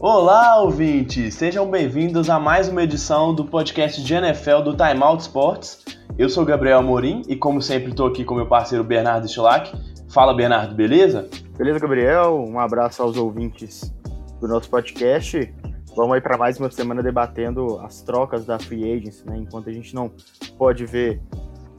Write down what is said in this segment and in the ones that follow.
Olá, ouvintes! Sejam bem-vindos a mais uma edição do podcast de NFL do Time Out Sports. Eu sou Gabriel Amorim e, como sempre, estou aqui com meu parceiro Bernardo Stilac. Fala, Bernardo, beleza? Beleza, Gabriel? Um abraço aos ouvintes do nosso podcast. Vamos aí para mais uma semana debatendo as trocas da Free Agency, né? Enquanto a gente não pode ver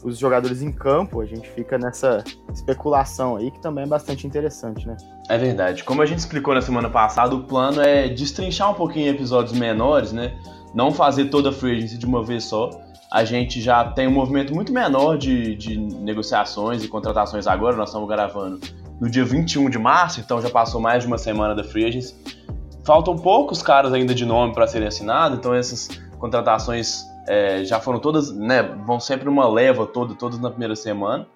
os jogadores em campo, a gente fica nessa especulação aí, que também é bastante interessante, né? É verdade. Como a gente explicou na semana passada, o plano é destrinchar um pouquinho episódios menores, né? Não fazer toda a free agency de uma vez só. A gente já tem um movimento muito menor de, de negociações e contratações agora. Nós estamos gravando no dia 21 de março, então já passou mais de uma semana da free agency. Faltam poucos caras ainda de nome para serem assinados, então essas contratações é, já foram todas, né, vão sempre uma leva toda, todas na primeira semana.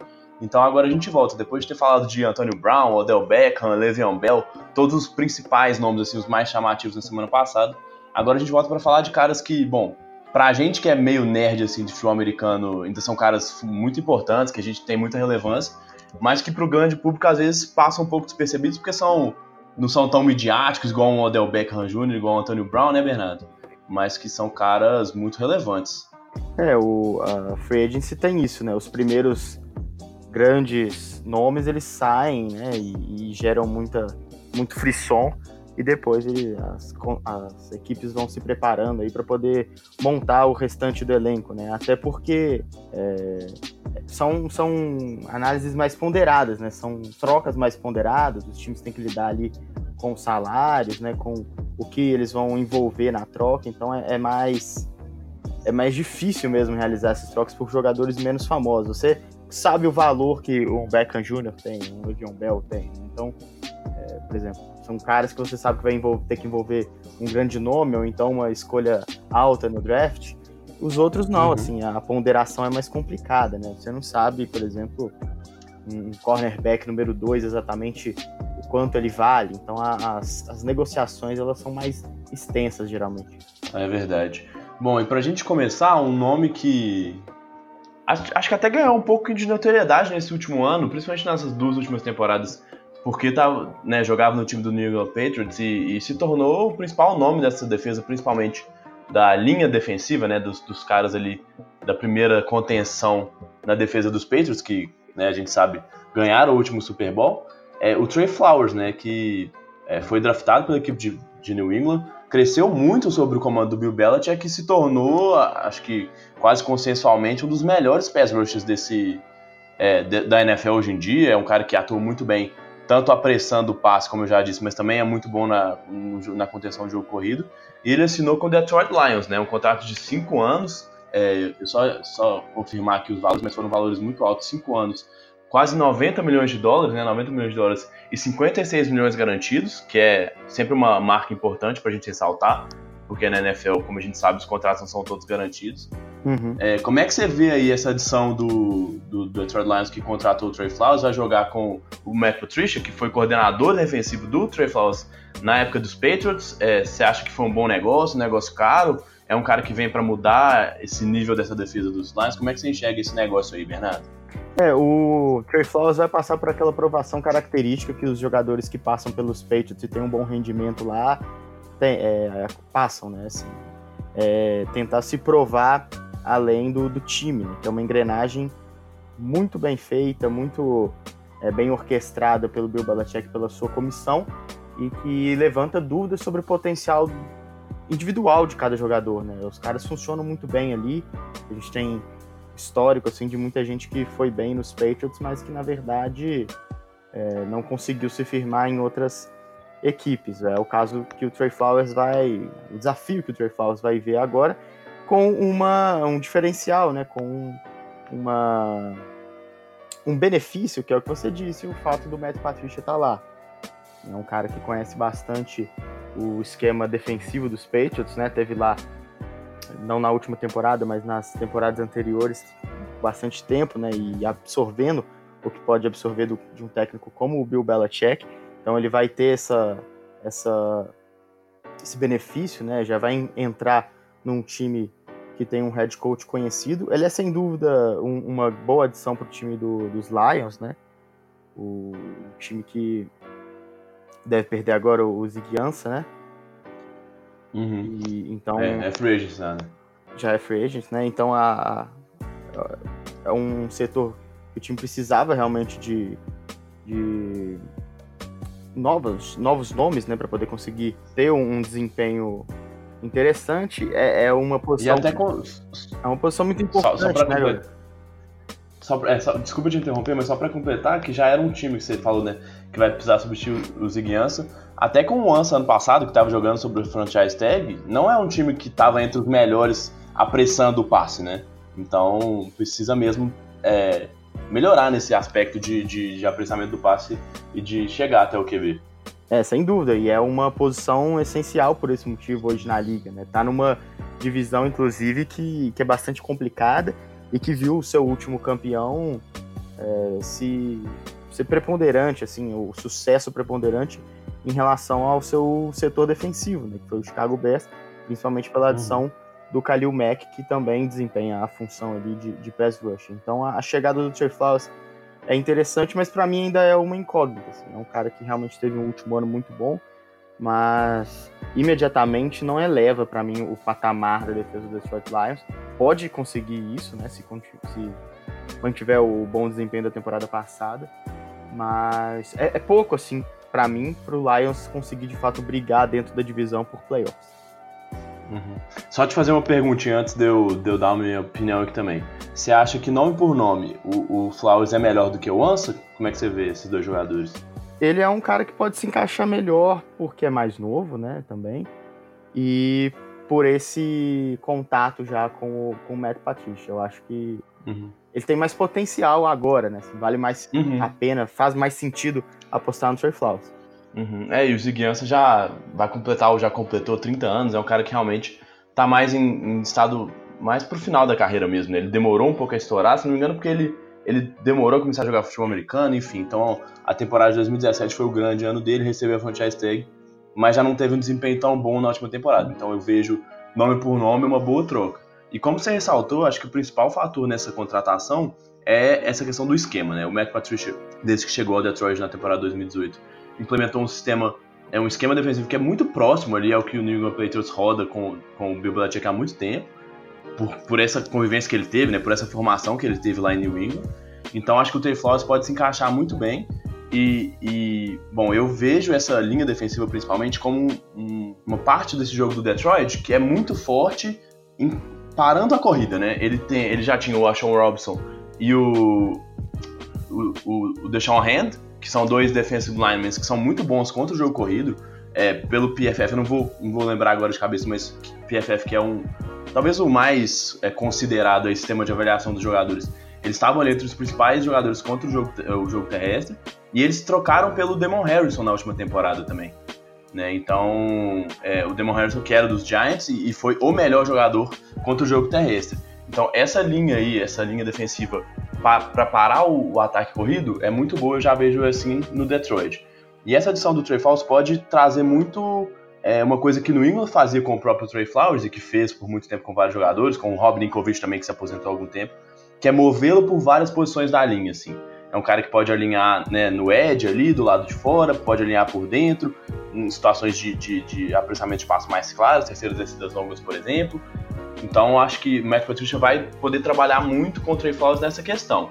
Então agora a gente volta, depois de ter falado de Antonio Brown, Odell Beckham, Le'Veon Bell, todos os principais nomes, assim, os mais chamativos na semana passada. Agora a gente volta para falar de caras que, bom, pra gente que é meio nerd, assim, de futebol americano, ainda são caras muito importantes, que a gente tem muita relevância, mas que pro grande público às vezes passam um pouco despercebidos porque são não são tão midiáticos igual o Odell Beckham Jr., igual o Antonio Brown, né, Bernardo? mas que são caras muito relevantes. É, o a Free Agency tem isso, né? Os primeiros grandes nomes eles saem, né? E, e geram muita, muito frisson e depois ele, as, as, equipes vão se preparando aí para poder montar o restante do elenco, né? Até porque é, são, são análises mais ponderadas, né? São trocas mais ponderadas, os times têm que lidar ali com salários, né? Com o que eles vão envolver na troca, então é, é mais é mais difícil mesmo realizar essas trocas por jogadores menos famosos. Você sabe o valor que um Beckham Jr. tem, um Le'Veon Bell tem. Então, é, por exemplo, são caras que você sabe que vai envolver, ter que envolver um grande nome ou então uma escolha alta no draft. Os outros não, uhum. assim, a ponderação é mais complicada, né? Você não sabe, por exemplo, um cornerback número 2 exatamente o quanto ele vale. Então a, as, as negociações elas são mais extensas geralmente. É verdade. Bom, e pra gente começar, um nome que acho, acho que até ganhou um pouco de notoriedade nesse último ano, principalmente nessas duas últimas temporadas, porque tava, né, jogava no time do New England Patriots e, e, se tornou o principal nome dessa defesa, principalmente da linha defensiva, né, dos, dos caras ali da primeira contenção na defesa dos Patriots, que né, a gente sabe ganharam o último Super Bowl é o Trey Flowers, né, que é, foi draftado pela equipe de, de, New England, cresceu muito sobre o comando do Bill Belichick e se tornou, acho que quase consensualmente, um dos melhores pass rushers desse, é, da NFL hoje em dia. É um cara que atua muito bem, tanto apressando o passe, como eu já disse, mas também é muito bom na, na contenção de jogo corrido. E ele assinou com o Detroit Lions, né, um contrato de 5 anos. É, eu só, só confirmar aqui os valores, mas foram valores muito altos, 5 anos quase 90 milhões de dólares, né, 90 milhões de dólares e 56 milhões garantidos, que é sempre uma marca importante para a gente ressaltar, porque na NFL, como a gente sabe, os contratos não são todos garantidos. Uhum. É, como é que você vê aí essa adição do, do, do Detroit Lions que contratou o Trey Flowers? Vai jogar com o Matt Patricia, que foi coordenador defensivo do Trey Flowers na época dos Patriots. É, você acha que foi um bom negócio, um negócio caro? É um cara que vem para mudar esse nível dessa defesa dos Lions? Como é que você enxerga esse negócio aí, Bernardo? É, o Trey Flowers vai passar por aquela aprovação característica que os jogadores que passam pelos Patriots e têm um bom rendimento lá tem, é, passam, né? Assim, é, tentar se provar além do, do time, né, que é uma engrenagem muito bem feita, muito é, bem orquestrada pelo Bill Belichick pela sua comissão e que levanta dúvidas sobre o potencial individual de cada jogador, né? Os caras funcionam muito bem ali. A gente tem histórico assim de muita gente que foi bem nos Patriots, mas que na verdade é, não conseguiu se firmar em outras equipes. É o caso que o Trey Flowers vai, o desafio que o Trey Flowers vai ver agora, com uma, um diferencial, né? Com uma um benefício que é o que você disse, o fato do Matt Patricia estar tá lá. É um cara que conhece bastante o esquema defensivo dos Patriots, né? Teve lá não na última temporada, mas nas temporadas anteriores, bastante tempo, né, e absorvendo o que pode absorver do, de um técnico como o Bill Belichick. Então ele vai ter essa, essa, esse benefício, né, já vai entrar num time que tem um head coach conhecido. Ele é sem dúvida um, uma boa adição para o time do, dos Lions, né? O, o, time que deve perder agora o, o Ziguiança, né? Uhum. E, então, é, é free agent, né? Já é free agent, né? Então a, a, é um setor que o time precisava realmente de, de novos, novos nomes, né? Para poder conseguir ter um, um desempenho interessante, é, é uma posição. E até com... É uma posição muito importante, só, só né, completar, só, é, só, Desculpa te interromper, mas só para completar, que já era um time que você falou, né? Que vai precisar substituir o Ziguiança. Até com o Ansa ano passado, que estava jogando sobre o franchise tag, não é um time que estava entre os melhores apressando o passe, né? Então precisa mesmo é, melhorar nesse aspecto de, de, de apressamento do passe e de chegar até o QB. É, sem dúvida, e é uma posição essencial por esse motivo hoje na liga, né? Tá numa divisão, inclusive, que, que é bastante complicada e que viu o seu último campeão é, se ser preponderante, assim, o sucesso preponderante em relação ao seu setor defensivo, né? Que foi o Chicago Bears, principalmente pela adição uhum. Do Khalil Mack, que também desempenha a função ali de, de pass rush. Então, a, a chegada do Trey Flowers é interessante, mas para mim ainda é uma incógnita. Assim. É um cara que realmente teve um último ano muito bom, mas imediatamente não eleva para mim o patamar da defesa do Detroit Lions. Pode conseguir isso, né, se, se mantiver o bom desempenho da temporada passada, mas é, é pouco assim para mim para o Lions conseguir de fato brigar dentro da divisão por playoffs. Uhum. Só te fazer uma perguntinha antes de eu, de eu dar a minha opinião aqui também. Você acha que nome por nome o, o Flowers é melhor do que o Ansa? Como é que você vê esses dois jogadores? Ele é um cara que pode se encaixar melhor porque é mais novo, né, também. E por esse contato já com o, com o Matt Patricia. Eu acho que uhum. ele tem mais potencial agora, né? Vale mais uhum. a pena, faz mais sentido apostar no Trey Flowers. Uhum. É, e o Ziguiança já vai completar, ou já completou 30 anos, é um cara que realmente tá mais em, em estado mais pro final da carreira mesmo, né? Ele demorou um pouco a estourar, se não me engano, porque ele, ele demorou a começar a jogar futebol americano, enfim. Então, a temporada de 2017 foi o grande ano dele, recebeu a franchise tag, mas já não teve um desempenho tão bom na última temporada. Então, eu vejo nome por nome uma boa troca. E como você ressaltou, acho que o principal fator nessa contratação é essa questão do esquema, né? O Matt Patricia, desde que chegou ao Detroit na temporada 2018, implementou um sistema, é um esquema defensivo que é muito próximo ali ao que o New England Patriots roda com, com o Bill Belichick há muito tempo, por, por essa convivência que ele teve, né, por essa formação que ele teve lá em New England. Então acho que o Trey Flowers pode se encaixar muito bem. E, e, bom, eu vejo essa linha defensiva principalmente como um, uma parte desse jogo do Detroit que é muito forte em, parando a corrida, né? Ele, tem, ele já tinha o Ashon Robinson e o, o, o, o Deshaun Hand, que são dois defensive linemen que são muito bons contra o jogo corrido, é, pelo PFF, eu não vou, não vou lembrar agora de cabeça, mas PFF que é um talvez o mais é, considerado aí, sistema de avaliação dos jogadores. Eles estavam ali entre os principais jogadores contra o jogo, o jogo terrestre e eles trocaram pelo Demon Harrison na última temporada também. Né? Então, é, o Demon Harrison que era dos Giants e, e foi o melhor jogador contra o jogo terrestre. Então, essa linha aí, essa linha defensiva para parar o, o, ataque corrido é muito boa, eu já vejo assim no Detroit. E essa adição do Trey Flowers pode trazer muito é, uma coisa que no England fazia com o próprio Trey Flowers e que fez por muito tempo com vários jogadores, com o Rob Ninkovich também que se aposentou há algum tempo, que é movê-lo por várias posições da linha, assim. É um cara que pode alinhar né, no edge ali, do lado de fora, pode alinhar por dentro, em situações de, de, de apressamento de passo mais claros, terceiras descidas longas, por exemplo. Então acho que o Matt Patricia vai poder trabalhar muito com o Flowers nessa questão.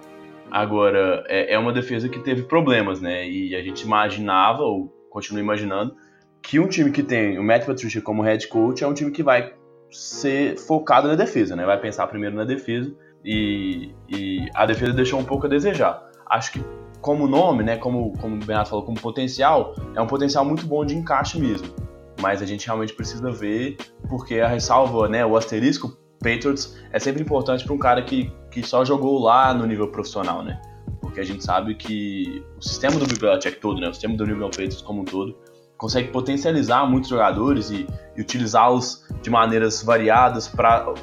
Agora, é, é uma defesa que teve problemas, né? E a gente imaginava, ou continua imaginando, que um time que tem o Matt Patricia como head coach é um time que vai ser focado na defesa, né? Vai pensar primeiro na defesa e, e a defesa deixou um pouco a desejar. Acho que como nome, né? Como, como o Bernardo falou, como potencial, é um potencial muito bom de encaixe mesmo mas a gente realmente precisa ver, porque a ressalva, né, o asterisco Patriots é sempre importante para um cara que, que só jogou lá no nível profissional, né? Porque a gente sabe que o sistema do Bibliotech todo, né, o sistema do New Patriots como um todo, consegue potencializar muitos jogadores e, e utilizá-los de maneiras variadas para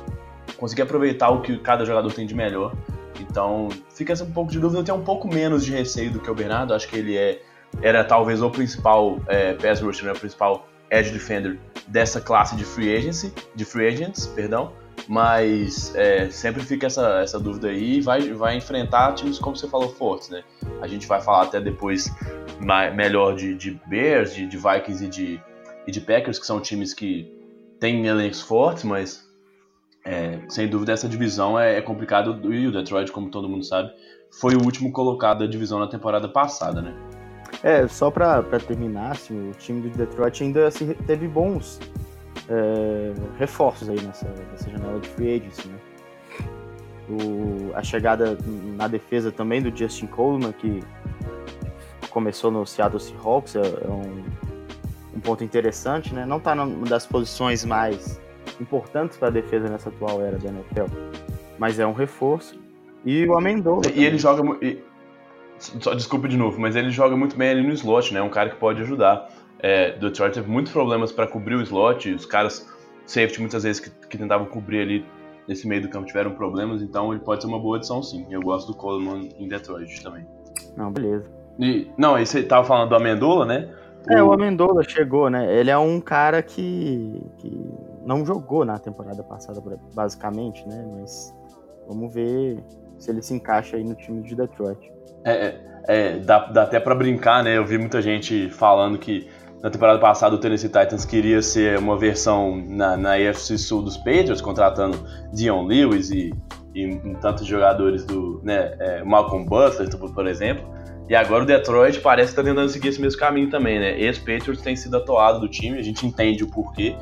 conseguir aproveitar o que cada jogador tem de melhor Então fica um pouco de dúvida, eu tenho um pouco menos de receio do que o Bernardo, acho que ele é era talvez o principal é, pass rusher, né, o principal edge defender dessa classe de free agency, de free agents, perdão. Mas é, sempre fica essa, essa dúvida aí e vai, vai enfrentar times, como você falou, fortes, né? A gente vai falar até depois mais, melhor de, de Bears, de, de Vikings e de, e de Packers, que são times que têm elencos fortes, mas é, sem dúvida essa divisão é, é complicado. E o Detroit, como todo mundo sabe, foi o último colocado da divisão na temporada passada, né? É, só para terminar, assim, o time do Detroit ainda assim, teve bons é, reforços aí nessa, nessa janela de free agency, né? O, a chegada na defesa também do Justin Coleman, que começou no Seattle Seahawks, é, é um, um, ponto interessante, né? Não está numa das posições mais importantes para a defesa nessa atual era da NFL, mas é um reforço. E o Amendola. E também. ele joga. E, só, desculpa de novo, mas ele joga muito bem ali no slot, né? É um cara que pode ajudar. É, Detroit teve muitos problemas para cobrir o slot, os caras safety muitas vezes que, que, tentavam cobrir ali nesse meio do campo tiveram problemas, então ele pode ser uma boa adição sim. Eu gosto do Coleman em Detroit também. Não, beleza. E, não, e você tava falando do Amendola, né? É, o Amendola chegou, né? Ele é um cara que, que não jogou na temporada passada, basicamente, né? Mas vamos ver se ele se encaixa aí no time de Detroit. É, é, é dá, dá até para brincar, né? Eu vi muita gente falando que na temporada passada o Tennessee Titans queria ser uma versão na, na AFC Sul dos Patriots, contratando Dion Lewis e, e tantos jogadores do né, é, Malcolm Butler, por exemplo. E agora o Detroit parece que está tentando seguir esse mesmo caminho também, né? Esse Patriots tem sido atoado do time, a gente entende o porquê.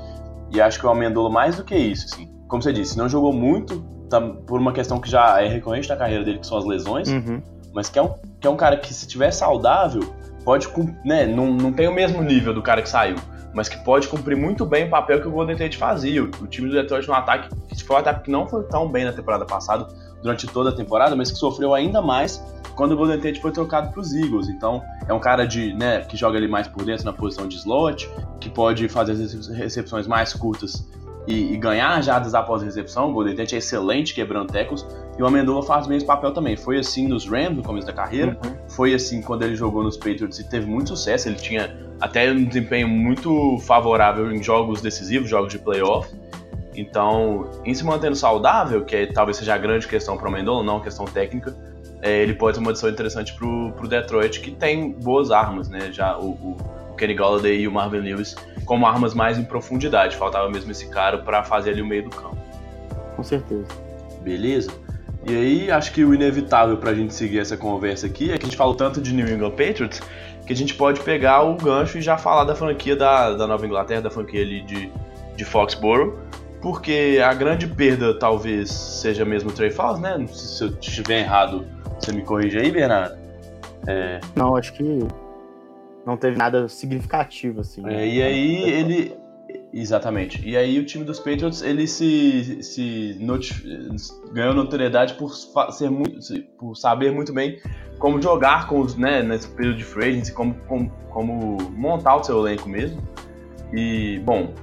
E acho que o Amendola mais do que isso, assim. Como você disse, não jogou muito, tá, por uma questão que já é recorrente na carreira dele, que são as lesões. Uhum mas que é um, que é um cara que, se tiver saudável, pode, né, não, não tem o mesmo nível do cara que saiu, mas que pode cumprir muito bem o papel que o Golden State fazia. O, time do Detroit no ataque, que foi um ataque que não foi tão bem na temporada passada, durante toda a temporada, mas que sofreu ainda mais quando o Golden State foi trocado para os Eagles. Então, é um cara de, né, que joga ali mais por dentro na posição de slot, que pode fazer as recepções mais curtas e, e ganhar jardas após a recepção. O Golden Tate é excelente quebrando tackles e o Amendola faz bem esse papel também. Foi assim nos Rams no começo da carreira, uhum. foi assim quando ele jogou nos Patriots e teve muito sucesso. Ele tinha até um desempenho muito favorável em jogos decisivos, jogos de playoff. Então, em se mantendo saudável, que é, talvez seja a grande questão para o Amendola, não a questão técnica, é, ele pode ser uma adição interessante para o Detroit, que tem boas armas, né? Já o, o, o Kenny Golladay e o Marvin Lewis como armas mais em profundidade. Faltava mesmo esse cara para fazer ali o meio do campo. Com certeza. Beleza? E aí, acho que o inevitável para a gente seguir essa conversa aqui é que a gente falou tanto de New England Patriots que a gente pode pegar o gancho e já falar da franquia da, da Nova Inglaterra, da franquia ali de, de Foxborough, porque a grande perda talvez seja mesmo o Trey Fowles, né? Se eu estiver errado, você me corrige aí, Bernardo. É... Não, acho que não teve nada significativo, assim. É, e aí ele. Exatamente. E aí o time dos Patriots ele se, se notif... ganhou notoriedade por, ser muito, por saber muito bem como jogar com os, né, nesse período de free agency, como, como, como montar o seu elenco mesmo. E, bom,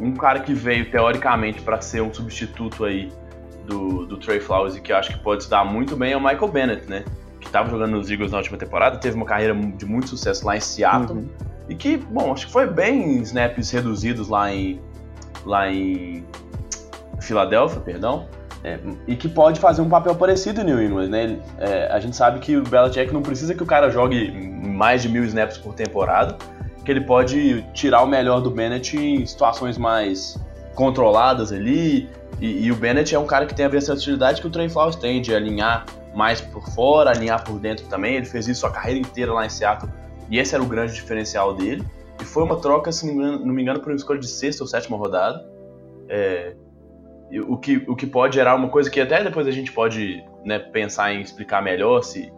um cara que veio teoricamente para ser um substituto aí do, do Trey Flowers e que eu acho que pode se dar muito bem é o Michael Bennett, né? que estava jogando nos Eagles na última temporada, teve uma carreira de muito sucesso lá em Seattle. Uhum. E que, bom, acho que foi bem snaps reduzidos lá em, lá em Filadélfia, perdão. É, e que pode fazer um papel parecido em New England, né? É, a gente sabe que o Belichick não precisa que o cara jogue mais de mil snaps por temporada, que ele pode tirar o melhor do Bennett em situações mais controladas ali. E, e o Bennett é um cara que tem a versatilidade que o Trey Flowers tem, de alinhar mais por fora, alinhar por dentro também. Ele fez isso a carreira inteira lá em Seattle e esse era o grande diferencial dele. E foi uma troca, se não me engano, não me engano por uma escolha de sexta ou sétima rodada. É, o, que, o que pode gerar uma coisa que até depois a gente pode né, pensar em explicar melhor, se,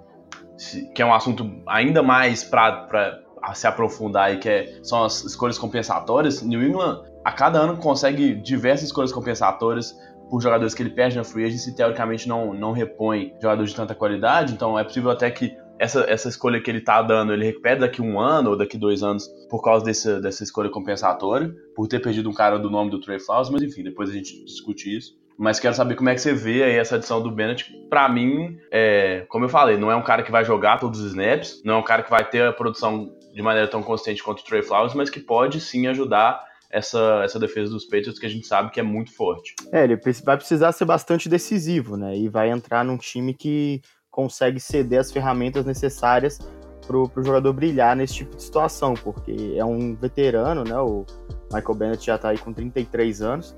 se que é um assunto ainda mais para se aprofundar e que é, são as escolhas compensatórias. New England a cada ano consegue diversas escolhas compensatórias por jogadores que ele perde na free agency, teoricamente não, não repõe jogadores de tanta qualidade, então é possível até que essa, essa escolha que ele tá dando, ele recupere daqui um ano ou daqui dois anos por causa desse, dessa escolha compensatória, por ter perdido um cara do nome do Trey Flowers, mas enfim, depois a gente discute isso. Mas quero saber como é que você vê aí essa adição do Bennett. Pra mim, é, como eu falei, não é um cara que vai jogar todos os snaps, não é um cara que vai ter a produção de maneira tão consistente quanto o Trey Flowers, mas que pode sim ajudar essa, essa defesa dos Patriots que a gente sabe que é muito forte. É, ele vai precisar ser bastante decisivo, né? E vai entrar num time que consegue ceder as ferramentas necessárias para o jogador brilhar nesse tipo de situação, porque é um veterano, né? O Michael Bennett já está aí com 33 anos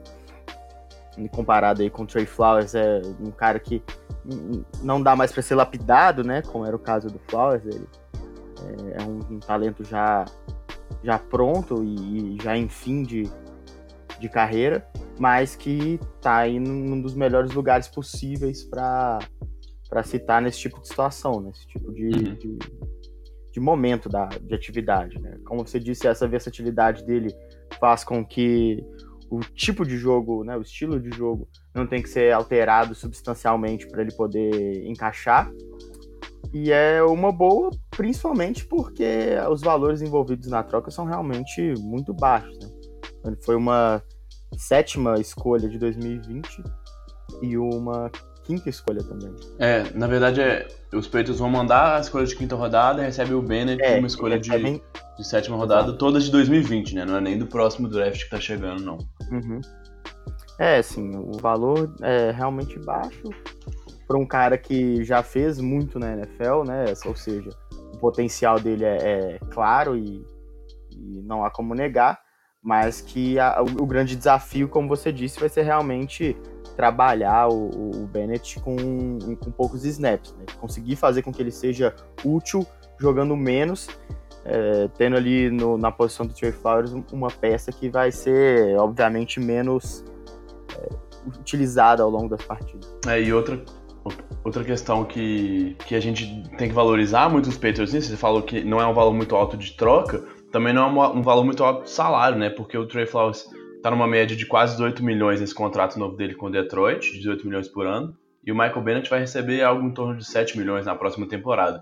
comparado aí com o Trey Flowers, é um cara que não dá mais para ser lapidado, né? Como era o caso do Flowers, ele é, é um, um talento já já pronto e, e, já em fim de, de carreira, mas que está aí num dos melhores lugares possíveis para para citar nesse tipo de situação, nesse tipo de, uhum. de, de, momento da, de atividade. Né? Como você disse, essa versatilidade dele faz com que o tipo de jogo, né, o estilo de jogo não tem que ser alterado substancialmente para ele poder encaixar. E é uma boa, principalmente porque os valores envolvidos na troca são realmente muito baixos. Né? Ele foi uma sétima escolha de 2020 e uma quinta escolha também. É, na verdade, é, os Patriots vão mandar a escolha de quinta rodada e recebe o Bennett é, uma escolha de, de sétima rodada, Exato. todas de 2020, né? Não é nem do próximo draft que tá chegando, não. Uhum. É, assim, o valor é realmente baixo para um cara que já fez muito na NFL, né? Ou seja, o potencial dele é, é claro e, e, não há como negar, mas que a, o, o grande desafio, como você disse, vai ser realmente trabalhar o, o Bennett com, com poucos snaps, né? conseguir fazer com que ele seja útil jogando menos, é, tendo ali no, na posição do Trey Flowers uma peça que vai ser, obviamente, menos é, utilizada ao longo das partidas. É, e outra, outra questão que, que a gente tem que valorizar muito os Patriots, você falou que não é um valor muito alto de troca, também não é um valor muito alto de salário, né? Porque o Trey Flowers tá numa média de quase 18 milhões nesse contrato novo dele com o Detroit, 18 milhões por ano. E o Michael Bennett vai receber algo em torno de 7 milhões na próxima temporada.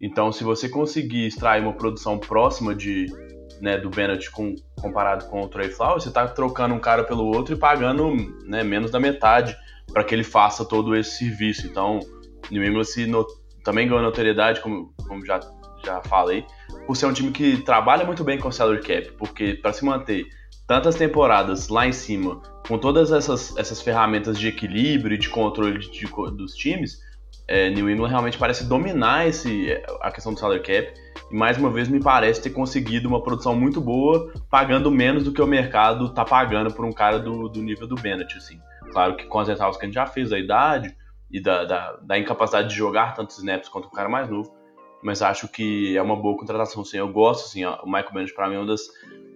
Então, se você conseguir extrair uma produção próxima de, né, do Bennett com, comparado com o Trey Flowers, você está trocando um cara pelo outro e pagando né, menos da metade para que ele faça todo esse serviço. Então, New England se também ganhou notoriedade, como, como já, já falei, por ser um time que trabalha muito bem com o salary cap, porque para se manter tantas temporadas lá em cima, com todas essas, essas ferramentas de equilíbrio e de controle de, de, dos times, é, New England realmente parece dominar esse, a questão do salary cap e mais uma vez me parece ter conseguido uma produção muito boa, pagando menos do que o mercado está pagando por um cara do, do nível do Bennett. Assim. Claro que com as ressalvas que a gente já fez, a idade e da, da, da incapacidade de jogar tantos snaps quanto o cara mais novo, mas acho que é uma boa contratação. Sim. Eu gosto, assim, o Michael Bennett para mim é uma das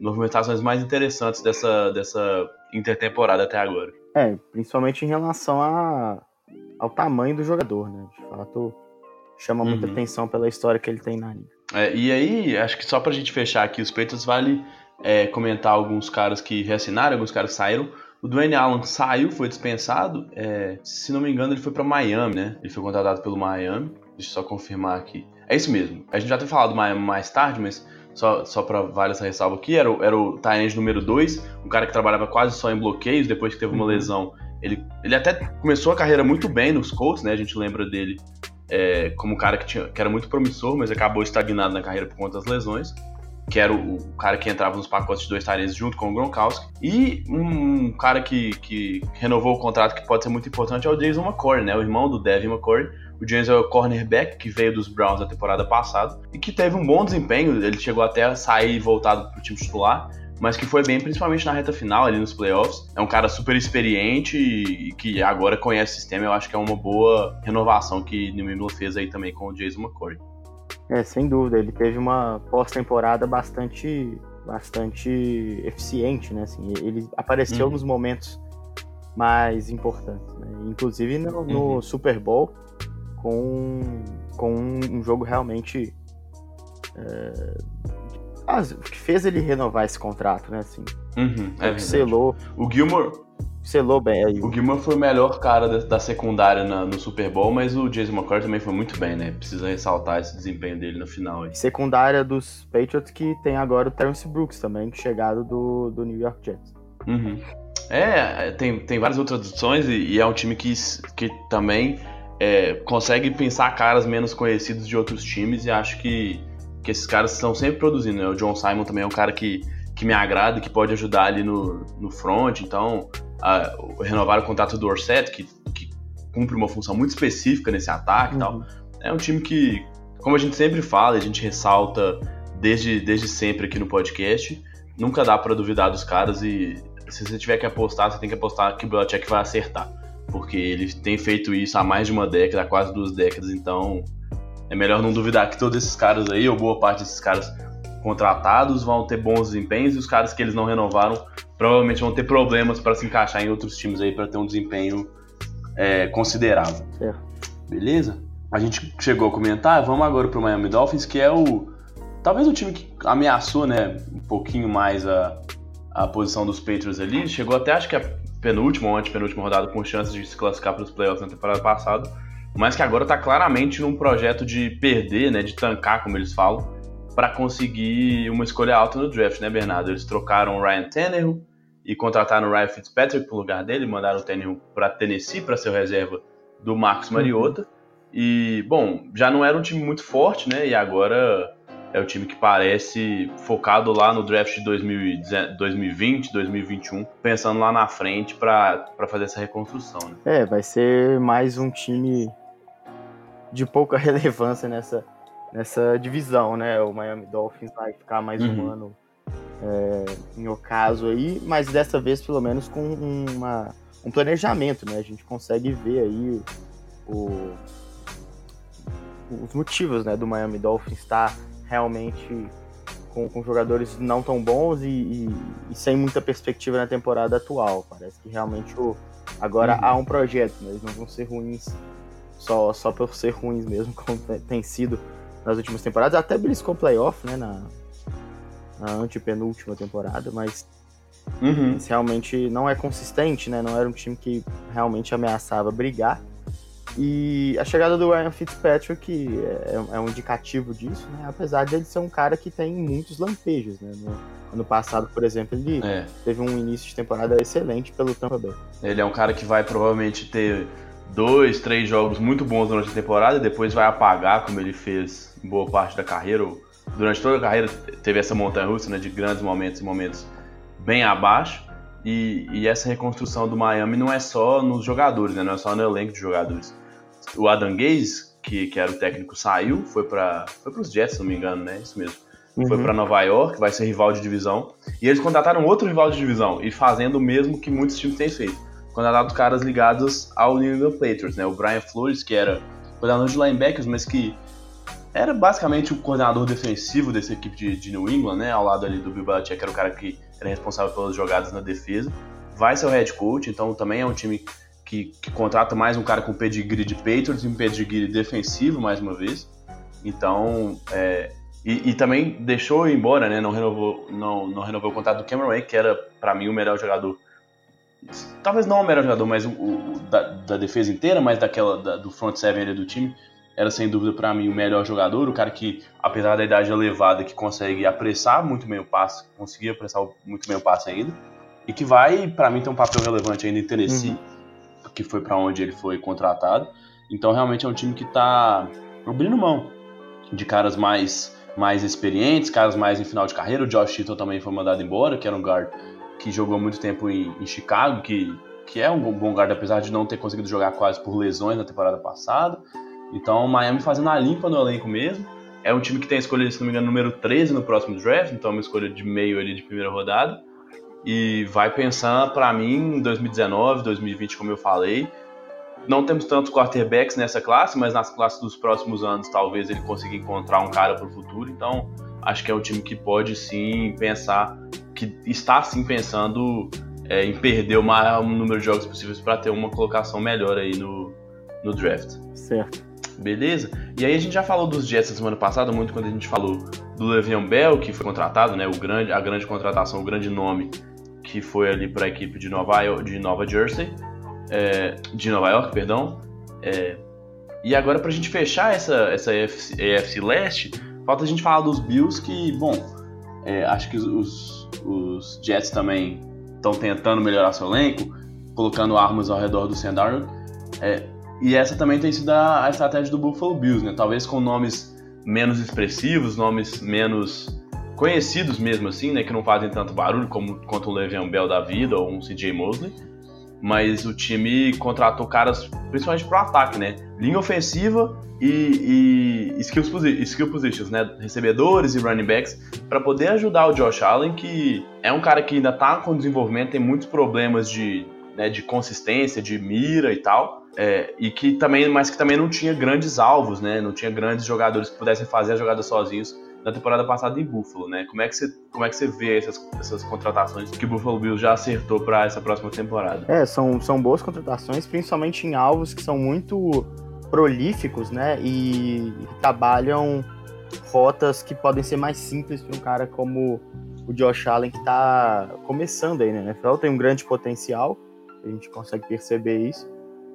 movimentações mais interessantes dessa, dessa intertemporada até agora. É, principalmente em relação a, ao tamanho do jogador, né? De fato, chama muita uhum. atenção pela história que ele tem na liga. É, e aí, acho que só pra gente fechar aqui os peitos, vale é, comentar alguns caras que reassinaram, alguns caras que saíram. O Dwayne Allen saiu, foi dispensado. É, se não me engano, ele foi para Miami, né? Ele foi contratado pelo Miami. Deixa eu só confirmar aqui. É isso mesmo. A gente já tem falado do Miami mais tarde, mas só, só para vale essa ressalva aqui, era, o, era o Tyrande número 2, um cara que trabalhava quase só em bloqueios, depois que teve uma uhum. lesão. Ele, ele até começou a carreira muito bem nos Colts, né? A gente lembra dele é, como um cara que, tinha, que era muito promissor, mas acabou estagnado na carreira por conta das lesões. Que era o, cara que entrava nos pacotes de dois Tyrants junto com o Gronkowski. E um, cara que, que renovou o contrato que pode ser muito importante é o Jason McCoy, né? O irmão do Devin McCoy o James é o cornerback que veio dos Browns na temporada passada e que teve um bom desempenho. Ele chegou até a sair voltado para o time titular, mas que foi bem, principalmente na reta final, ali nos playoffs. É um cara super experiente e que agora conhece o sistema. Eu acho que é uma boa renovação que New England fez aí também com o Jason McCoy. É, sem dúvida. Ele teve uma pós-temporada bastante, bastante eficiente, né? Assim, ele apareceu uhum. nos momentos mais importantes, né? Inclusive no, no uhum. Super Bowl com, com um jogo realmente é, ah, que fez ele renovar esse contrato, né? Assim, uhum, é selou. O Gilmore. Selou bem aí. O Gilmore foi o melhor cara da, da secundária na, no Super Bowl, mas o Jason McCoy também foi muito bem, né? Precisa ressaltar esse desempenho dele no final. Aí. Secundária dos Patriots que tem agora o Terence Brooks também, chegado do, do New York Jets. Uhum. É, tem, tem várias outras opções e, e é um time que, que também é, consegue pensar caras menos conhecidos de outros times e acho que, que esses caras estão sempre produzindo. Né? O John Simon também é um cara que, que me agrada e que pode ajudar ali no, no front. Então, a, renovar o contrato do Orset, que, que cumpre uma função muito específica nesse ataque uhum. e tal. Uhum. É um time que, como a gente sempre fala, a gente ressalta desde, desde sempre aqui no podcast, nunca dá para duvidar dos caras e se você tiver que apostar, você tem que apostar que o Belichick vai acertar porque ele tem feito isso há mais de uma década, há quase duas décadas, então é melhor não duvidar que todos esses caras aí, ou boa parte desses caras contratados, vão ter bons desempenhos e os caras que eles não renovaram provavelmente vão ter problemas para se encaixar em outros times aí para ter um desempenho é, considerável. É. Beleza? A gente chegou a comentar, vamos agora para o Miami Dolphins, que é o talvez o time que ameaçou, né, um pouquinho mais a, a posição dos Patriots ali, chegou até acho que a penúltima ou antepenúltima rodada com chances de se classificar para os playoffs na temporada passada, mas que agora está claramente num projeto de perder, né, de tancar, como eles falam, para conseguir uma escolha alta no draft, né, Bernardo? Eles trocaram o Ryan Tannehill e contrataram o Ryan Fitzpatrick no lugar dele, mandaram o Tannehill para Tennessee para ser reserva do Marcos Mariota. Uhum. E, bom, já não era um time muito forte, né? E agora é o time que parece focado lá no draft de 2020, 2021, pensando lá na frente para fazer essa reconstrução. Né? É, vai ser mais um time de pouca relevância nessa, nessa divisão, né? O Miami Dolphins vai ficar mais uhum. um ano é, em ocaso aí, mas dessa vez pelo menos com uma, um planejamento, né? A gente consegue ver aí o, os motivos né, do Miami Dolphins estar realmente com, com jogadores não tão bons e, e, e, sem muita perspectiva na temporada atual. Parece que realmente o, agora uhum. há um projeto, né? eles não vão ser ruins só, só por ser ruins mesmo, como tem sido nas últimas temporadas. Até beliscou playoff né, na, na antepenúltima temporada, mas uhum. realmente não é consistente, né? não era um time que realmente ameaçava brigar. E a chegada do Ryan Fitzpatrick é, é, um indicativo disso, né? Apesar de ele ser um cara que tem muitos lampejos, né? No ano passado, por exemplo, ele é. teve um início de temporada excelente pelo Tampa Bay. Ele é um cara que vai provavelmente ter dois, três jogos muito bons durante a temporada e depois vai apagar, como ele fez em boa parte da carreira. Durante toda a carreira teve essa montanha russa, né? De grandes momentos e momentos bem abaixo. E, e, essa reconstrução do Miami não é só nos jogadores, né? não é só no elenco de jogadores. O Adam Gaze, que, que era o técnico, saiu, foi para foi os Jets, se não me engano, né? Isso mesmo. Uhum. Foi para Nova York, vai ser rival de divisão. E eles contrataram outro rival de divisão, e fazendo o mesmo que muitos times têm feito. Contrataram caras ligados ao New England Patriots, né? O Brian Flores, que era coordenador de linebackers, mas que era basicamente o coordenador defensivo dessa equipe de, de New England, né? Ao lado ali do Bill Belichick, era o cara que era responsável pelas jogadas na defesa. Vai ser o head coach, então também é um time que, que contrata mais um cara com pedigree de Patriots e um pedigree defensivo, mais uma vez. Então, é, e, e, também deixou embora, né? Não renovou, não, não renovou o contrato do Cameron Wake, que era para mim o melhor jogador. Talvez não o melhor jogador, mas o, o da, da, defesa inteira, mas daquela da, do front seven do time era sem dúvida para mim o melhor jogador, o cara que, apesar da idade elevada, que consegue apressar muito bem o passe, conseguia apressar muito bem o passe ainda, e que vai, para mim, ter um papel relevante ainda em Tennessee, uhum. que foi para onde ele foi contratado. Então, realmente é um time que está abrindo mão de caras mais, mais experientes, caras mais em final de carreira. O Josh Tito também foi mandado embora, que era um guard que jogou muito tempo em, em Chicago, que, que é um bom guard, apesar de não ter conseguido jogar quase por lesões na temporada passada. Então, Miami fazendo a limpa no elenco mesmo. É um time que tem a escolha, se não me engano, número 13 no próximo draft, então é uma escolha de meio ali de primeira rodada. E vai pensando, para mim, em 2019, 2020, como eu falei. Não temos tantos quarterbacks nessa classe, mas nas classes dos próximos anos talvez ele consiga encontrar um cara para o futuro. Então, acho que é um time que pode sim pensar, que está sim pensando é, em perder o maior número de jogos possíveis para ter uma colocação melhor aí no, no draft. Certo beleza? E aí a gente já falou dos Jets na semana passada, muito quando a gente falou do Le'Veon Bell, que foi contratado, né, o grande, a grande contratação, o grande nome que foi ali para a equipe de Nova, York, de Nova Jersey, é, de Nova York, perdão. É, e agora para a gente fechar essa, essa EFC, EFC Leste, falta a gente falar dos Bills que, bom, é, acho que os, os Jets também estão tentando melhorar seu elenco, colocando armas ao redor do Sam É, e essa também tem sido a, a, estratégia do Buffalo Bills, né? Talvez com nomes menos expressivos, nomes menos conhecidos mesmo assim, né? Que não fazem tanto barulho como quanto o Le'Veon Bell da vida ou um CJ Mosley. Mas o time contratou caras principalmente pro ataque, né? Linha ofensiva e, e posi skill positions, né? Recebedores e running backs, para poder ajudar o Josh Allen, que é um cara que ainda tá com desenvolvimento, tem muitos problemas de, né, de consistência, de mira e tal. É, e que também, mas que também não tinha grandes alvos, né? Não tinha grandes jogadores que pudessem fazer a jogada sozinhos na temporada passada em Buffalo, né? Como é que você, como é que você vê essas, essas contratações que o Buffalo Bills já acertou para essa próxima temporada? É, são, são boas contratações, principalmente em alvos que são muito prolíficos, né? E, trabalham rotas que podem ser mais simples para um cara como o Josh Allen que está começando aí, né? NFL tem um grande potencial, a gente consegue perceber isso,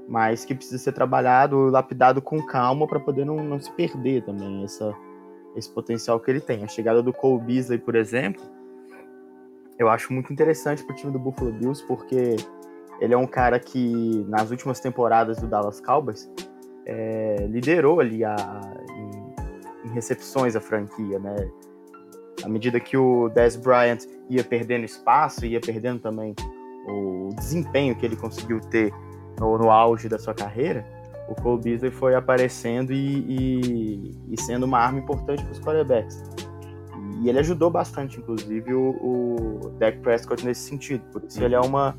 mas que precisa ser trabalhado, lapidado com calma para poder não, não se perder também essa, esse potencial que ele tem. A chegada do Cole Beasley, por exemplo, eu acho muito interessante para o time do Buffalo Bills, porque ele é um cara que nas últimas temporadas do Dallas Cowboys é, liderou ali a, em, em, recepções a franquia, né? À medida que o Dez Bryant ia perdendo espaço, ia perdendo também o desempenho que ele conseguiu ter no, no auge da sua carreira, o Cole Beasley foi aparecendo e, e, e sendo uma arma importante para os quarterbacks. E ele ajudou bastante, inclusive, o, o Dak Prescott nesse sentido. Por isso ele é uma,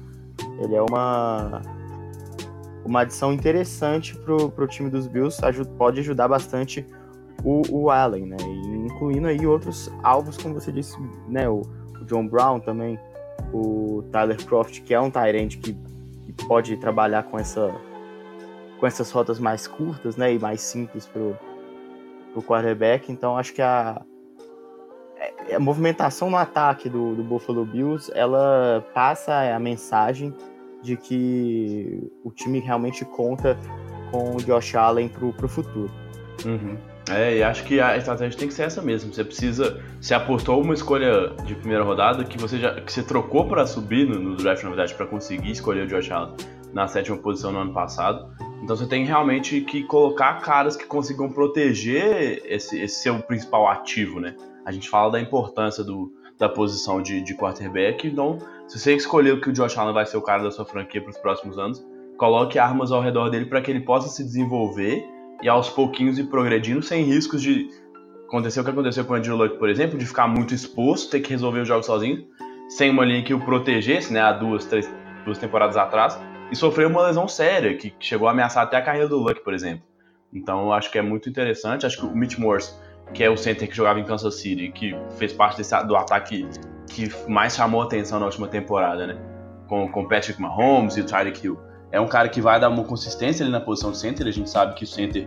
ele é uma uma adição interessante pro, pro time dos Bills, pode ajudar bastante o, o Allen, né? E incluindo aí outros alvos, como você disse, né? O, o John Brown também, o Tyler Croft, que é um Tyrant que, que, pode trabalhar com essa com essas rotas mais curtas, né? E mais simples pro, pro quarterback. Então acho que a, a movimentação no ataque do, do Buffalo Bills, ela passa a mensagem de que o time realmente conta com o Josh Allen pro, pro futuro. Uhum. É, e acho que a estratégia tem que ser essa mesmo. Você precisa. Você apostou uma escolha de primeira rodada que você já que você trocou para subir no, no, draft, na verdade, para conseguir escolher o Josh Allen na sétima posição no ano passado. Então você tem realmente que colocar caras que consigam proteger esse, esse seu principal ativo, né? A gente fala da importância do, da posição de, de quarterback. Então, se você escolheu que o Josh Allen vai ser o cara da sua franquia para os próximos anos, coloque armas ao redor dele para que ele possa se desenvolver e aos pouquinhos ir progredindo sem riscos de acontecer o que aconteceu com o Andrew Luck, por exemplo, de ficar muito exposto, ter que resolver os jogos sozinho, sem uma linha que o protegesse, né, há duas, três, duas temporadas atrás, e sofreu uma lesão séria, que chegou a ameaçar até a carreira do Luck, por exemplo. Então, eu acho que é muito interessante. Acho que o Mitch Morse que é o center que jogava em Kansas City, que fez parte desse, do ataque que mais chamou atenção na última temporada, né? Com, com Patrick Mahomes e o Tyreek Hill. É um cara que vai dar uma consistência ali na posição de center, a gente sabe que o center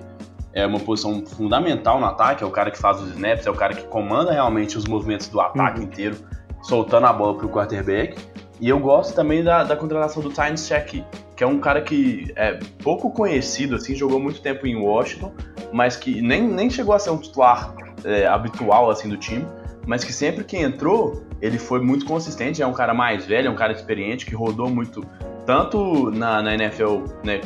é uma posição fundamental no ataque, é o cara que faz os snaps, é o cara que comanda realmente os movimentos do ataque uhum. inteiro, soltando a bola para o quarterback. E eu gosto também da, da contratação do Tynes Check, que é um cara que é pouco conhecido, assim, jogou muito tempo em Washington, mas que nem, nem chegou a ser um titular é, habitual assim do time, mas que sempre que entrou, ele foi muito consistente, é um cara mais velho, é um cara experiente, que rodou muito, tanto na, na NFL, né,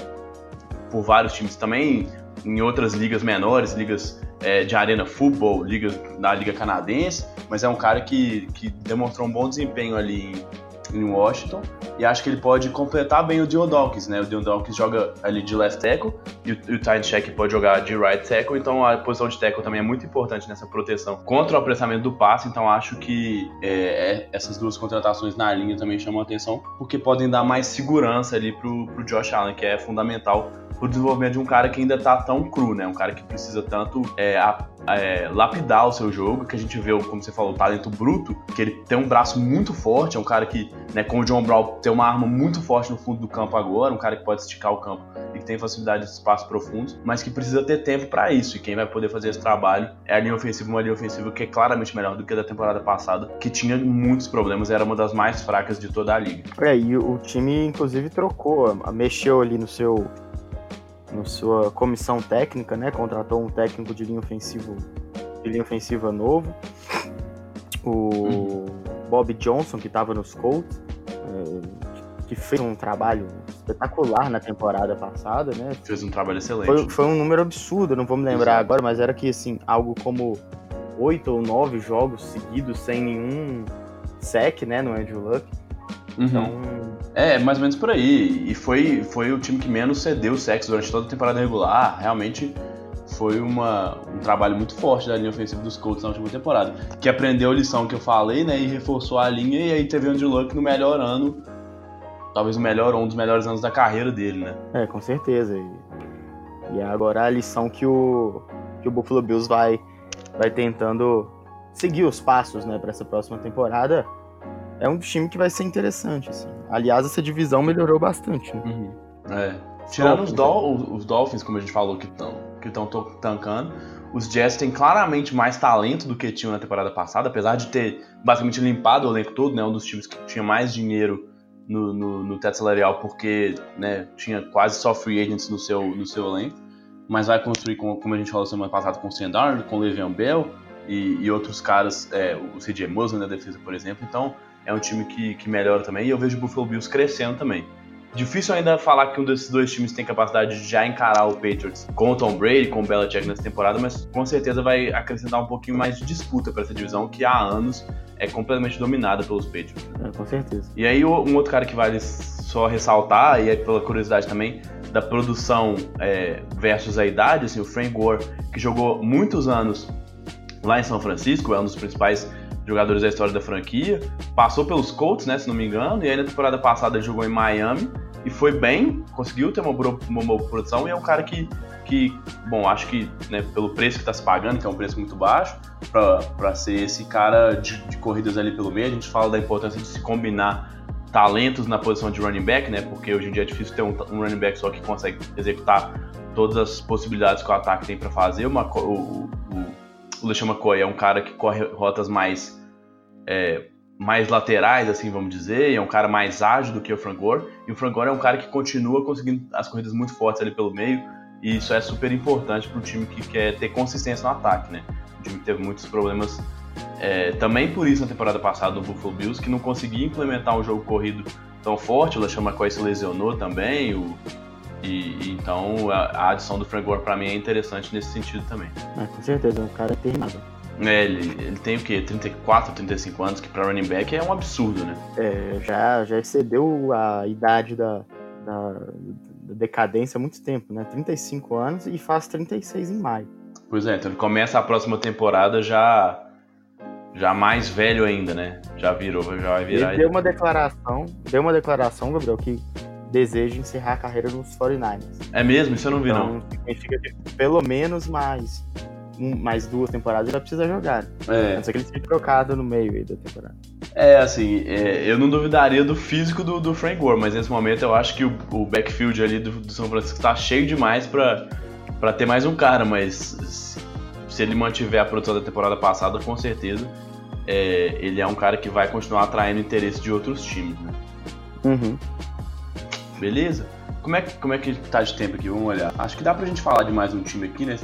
por vários times, também em outras ligas menores, ligas é, de arena futebol, ligas da liga canadense, mas é um cara que, que demonstrou um bom desempenho ali em, em Washington. E acho que ele pode completar bem o Dion Dawkins, né? O Dion Dawkins joga ali de left tackle e o, o Tyne Check pode jogar de right tackle, então a posição de tackle também é muito importante nessa proteção contra o apressamento do passe, então acho que é, é, essas duas contratações na linha também chamam atenção, porque podem dar mais segurança ali pro, pro Josh Allen, que é fundamental pro desenvolvimento de um cara que ainda tá tão cru, né? Um cara que precisa tanto é, a, é, lapidar o seu jogo, que a gente vê, como você falou, o talento bruto, que ele tem um braço muito forte, é um cara que, né, como o John Brown, tem uma arma muito forte no fundo do campo agora, um cara que pode esticar o campo e que tem facilidade de espaços profundos, mas que precisa ter tempo para isso, e quem vai poder fazer esse trabalho é a linha ofensiva, uma linha ofensiva que é claramente melhor do que a da temporada passada, que tinha muitos problemas, era uma das mais fracas de toda a liga. É, e o time, inclusive, trocou, mexeu ali no seu na sua comissão técnica, né? Contratou um técnico de linha ofensiva, de linha ofensiva novo. O uhum. Bob Johnson, que estava nos Colts, que fez um trabalho espetacular na temporada passada, né? Fez um trabalho excelente. Foi, foi um número absurdo, não vou me lembrar Exato. agora, mas era que, assim, algo como oito ou nove jogos seguidos sem nenhum sec, né, no Andrew Luck. Uhum. Então... É, mais ou menos por aí. E foi, foi o time que menos cedeu sex durante toda a temporada regular. Realmente foi uma, um trabalho muito forte da linha ofensiva dos Colts na última temporada. Que aprendeu a lição que eu falei, né? E reforçou a linha. E aí teve o Andrew Luck no melhor ano. Talvez o melhor ou um dos melhores anos da carreira dele, né? É, com certeza. E, e agora a lição que o, que o Buffalo Bills vai, vai tentando seguir os passos, né, para essa próxima temporada é um time que vai ser interessante, assim. Aliás, essa divisão melhorou bastante, né? Uhum. É. Tirando os, Dol os Dolphins, como a gente falou, que estão que estão tancando, os Jets têm claramente mais talento do que tinham na temporada passada, apesar de ter basicamente limpado o elenco todo, né? Um dos times que tinha mais dinheiro no, no, no teto salarial, porque né, tinha quase só free agents no seu, no seu elenco. Mas vai construir, com, como a gente falou semana passada, com o Sandar, com o Le'Veon Bell e, e outros caras, é, o CJ Mosley na defesa, por exemplo. Então, é um time que, que melhora também. E eu vejo o Buffalo Bills crescendo também. Difícil ainda falar que um desses dois times tem capacidade de já encarar o Patriots com o Tom Brady, com o Belichick nessa temporada, mas com certeza vai acrescentar um pouquinho mais de disputa para essa divisão que há anos é completamente dominada pelos Patriots. É, com certeza. E aí um outro cara que vale só ressaltar, e é pela curiosidade também, da produção é, versus a idade, assim, o Frank Gore, que jogou muitos anos lá em São Francisco, é um dos principais jogadores da história da franquia. Passou pelos Colts, né, se não me engano, e aí na temporada passada jogou em Miami e foi bem, conseguiu ter uma boa, uma boa produção e é um cara que, que bom, acho que né, pelo preço que está se pagando, que é um preço muito baixo, para ser esse cara de, de, corridas ali pelo meio, a gente fala da importância de se combinar talentos na posição de running back, né, porque hoje em dia é difícil ter um, um running back só que consegue executar todas as possibilidades que o ataque tem para fazer. Uma, o, o, LeSean McCoy é um cara que corre rotas mais é, mais laterais, assim, vamos dizer, é um cara mais ágil do que o Frank Gore, e o Frank Gore é um cara que continua conseguindo as corridas muito fortes ali pelo meio, e isso é super importante para o time que quer ter consistência no ataque, né? O time que teve muitos problemas é, também por isso na temporada passada do Buffalo Bills, que não conseguia implementar um jogo corrido tão forte, o LeSean McCoy se lesionou também, o, e, então a, a adição do Frank Gore para mim é interessante nesse sentido também. É, com certeza, é um cara terminado. É, ele, ele tem o quê? 34, 35 anos, que para running back é um absurdo, né? É, já, já excedeu a idade da, da, da decadência há muito tempo, né? 35 anos e faz 36 em maio. Pois é, então ele começa a próxima temporada já já mais velho ainda, né? Já virou, já vai virar. Ele deu uma declaração, deu uma declaração, Gabriel, que deseja encerrar a carreira nos 49ers. É mesmo? Isso eu não vi, então, não. Significa que pelo menos mais mais duas temporadas, ele precisa jogar. É. Não ser que ele seja trocado no meio aí da temporada. É, assim, é, eu não duvidaria do físico do, do Frank Gore, mas nesse momento eu acho que o, o backfield ali do, do, São Francisco tá cheio demais pra, pra ter mais um cara, mas se, se ele mantiver a produção da temporada passada, com certeza é, ele é um cara que vai continuar atraindo interesse de outros times, né? Uhum. Beleza? Como é, que, como é que tá de tempo aqui? Vamos olhar. Acho que dá pra gente falar de mais um time aqui, né?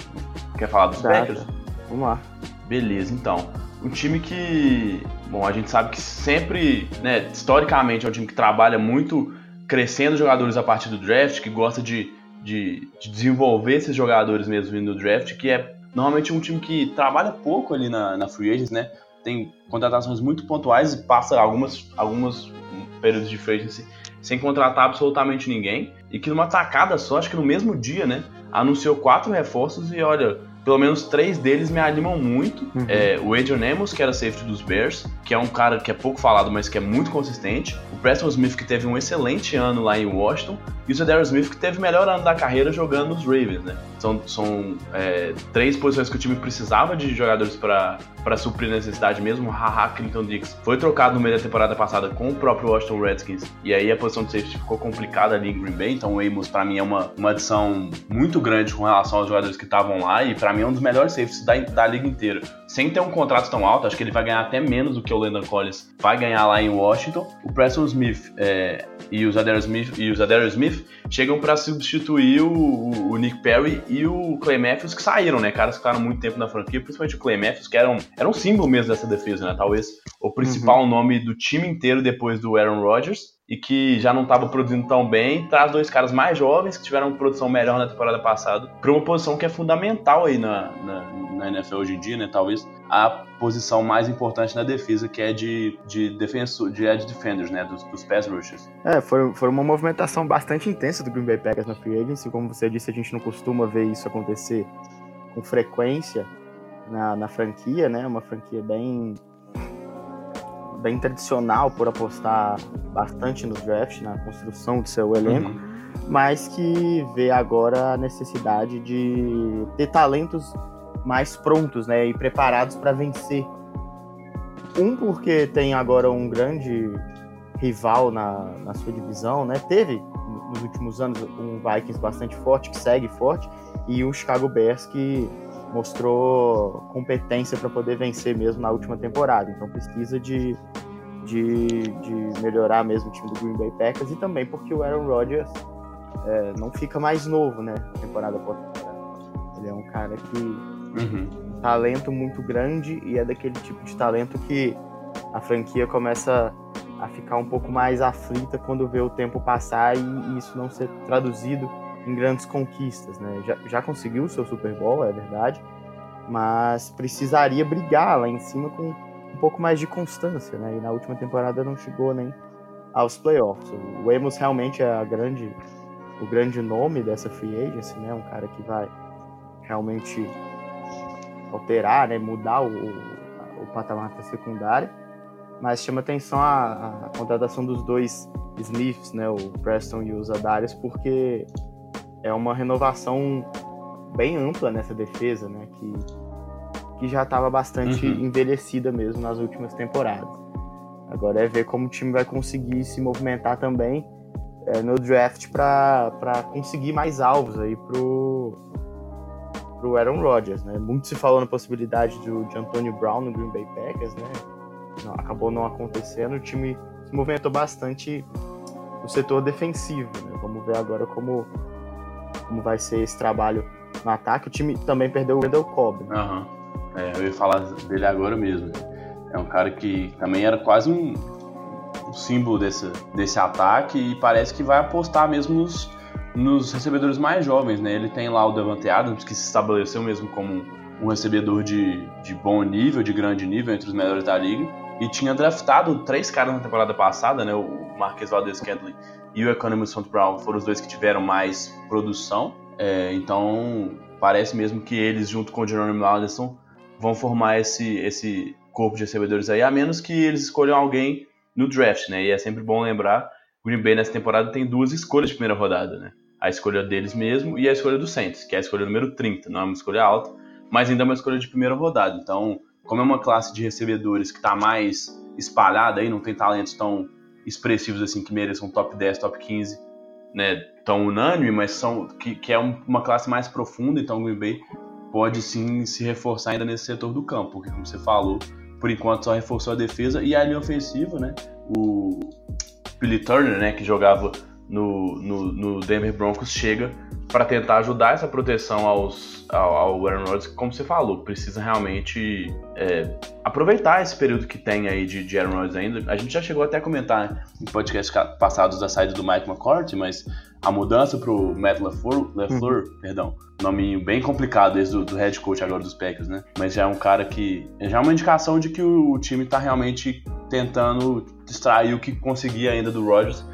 Quer falar dos dá, Packers? Vamos lá. Beleza, então. Um time que, bom, a gente sabe que sempre, né, historicamente é um time que trabalha muito crescendo jogadores a partir do draft, que gosta de, de, de desenvolver esses jogadores mesmo vindo do draft, que é normalmente um time que trabalha pouco ali na, na free agents, né? Tem contratações muito pontuais e passa algumas, algumas períodos de free agency sem contratar absolutamente ninguém. E que numa tacada só, acho que no mesmo dia, né? Anunciou quatro reforços e olha, pelo menos três deles me animam muito. Uhum. É, o Adrian Amos, que era safety dos Bears, que é um cara que é pouco falado, mas que é muito consistente. O Preston Smith, que teve um excelente ano lá em Washington. E o Cedar Smith, que teve o melhor ano da carreira jogando nos Ravens, né? São, são é, três posições que o time precisava de jogadores para suprir a necessidade mesmo. O Haha Clinton Dix foi trocado no meio da temporada passada com o próprio Washington Redskins. E aí a posição de safety ficou complicada ali em Green Bay. Então o Amos, para mim, é uma, uma adição muito grande com relação aos jogadores que estavam lá. E para mim é um dos melhores safeties da, da liga inteira. Sem ter um contrato tão alto, acho que ele vai ganhar até menos do que o Landon Collins vai ganhar lá em Washington. O Preston Smith é, e o Zadar Smith, e o Smith chegam para substituir o, o, Nick Perry e o Clay Matthews, que saíram, né? Caras que ficaram muito tempo na franquia, principalmente o Clay Matthews, que era um, era um símbolo mesmo dessa defesa, né? Talvez o principal uhum. nome do time inteiro depois do Aaron Rodgers. E que já não estava produzindo tão bem, traz dois caras mais jovens que tiveram produção melhor na temporada passada para uma posição que é fundamental aí na, na, na, NFL hoje em dia, né? Talvez a posição mais importante na defesa, que é de, de defensor, de edge defenders, né? Dos, dos pass rushers. É, foi, foi uma movimentação bastante intensa do Green Bay Packers na free agency. Como você disse, a gente não costuma ver isso acontecer com frequência na, na franquia, né? Uma franquia bem bem tradicional por apostar bastante no draft, na construção do seu elenco, uhum. mas que vê agora a necessidade de ter talentos mais prontos, né, e preparados para vencer. Um porque tem agora um grande rival na, na sua divisão, né? Teve nos últimos anos um Vikings bastante forte, que segue forte, e o Chicago Bears que mostrou competência para poder vencer mesmo na última temporada. Então precisa de, de, de, melhorar mesmo o time do Green Bay Packers e também porque o Aaron Rodgers é, não fica mais novo, né? Temporada por temporada. Ele é um cara que uhum. um talento muito grande e é daquele tipo de talento que a franquia começa a ficar um pouco mais aflita quando vê o tempo passar e, e isso não ser traduzido em grandes conquistas, né? Já, já conseguiu o seu Super Bowl, é verdade, mas precisaria brigar lá em cima com um pouco mais de constância, né? E na última temporada não chegou nem aos playoffs. O Amos realmente é a grande, o grande nome dessa free agency, né? Um cara que vai realmente alterar, né? Mudar o, o patamar da secundária. Mas chama atenção a, a contratação dos dois Smiths, né? O Preston e o Zadarius, porque é uma renovação bem ampla nessa defesa, né? Que, que já estava bastante uhum. envelhecida mesmo nas últimas temporadas. Agora é ver como o time vai conseguir se movimentar também é, no draft para conseguir mais alvos aí pro, pro Aaron Rodgers, né? Muito se falou na possibilidade do, de Antonio Brown no Green Bay Packers, né? Não, acabou não acontecendo. O time se movimentou bastante no setor defensivo, né? Vamos ver agora como como vai ser esse trabalho no ataque. O time também perdeu o Wendell Cobb. Uhum. É, eu ia falar dele agora mesmo. É um cara que também era quase um, um símbolo desse, desse ataque e parece que vai apostar mesmo nos, nos recebedores mais jovens, né? Ele tem lá o Devante Adams, que se estabeleceu mesmo como um recebedor de, de bom nível, de grande nível, entre os melhores da liga. E tinha draftado três caras na temporada passada, né? O Marquês Valdez Scantling e o Economist Font Brown foram os dois que tiveram mais produção. É, então, parece mesmo que eles, junto com o Jerome Anderson, vão formar esse, esse corpo de recebedores aí, a menos que eles escolham alguém no draft, né? E é sempre bom lembrar, o Green Bay nessa temporada tem duas escolhas de primeira rodada, né? A escolha deles mesmo e a escolha do Saints, que é a escolha número 30, não é uma escolha alta, mas ainda é uma escolha de primeira rodada. Então, como é uma classe de recebedores que está mais espalhada aí, não tem talentos tão expressivos assim que mereçam top 10, top 15, né, tão unânime, mas são que, que é um, uma classe mais profunda, então o Green Bay pode sim se reforçar ainda nesse setor do campo, porque como você falou, por enquanto só reforçou a defesa e a linha ofensiva, né? O Billy Turner, né, que jogava no, no, no Denver Broncos, chega para tentar ajudar essa proteção aos, ao, ao Aaron Rodgers, como você falou, precisa realmente é, aproveitar esse período que tem aí de, de Aaron Rodgers ainda. A gente já chegou até a comentar em podcasts passados da saída do Mike McCourty, mas a mudança para o Matt LaFleur, LaFleur uhum. perdão, nominho bem complicado esse do, do, head coach agora dos Packers, né? Mas já é um cara que já é uma indicação de que o, o time está realmente tentando extrair o que conseguia ainda do Rodgers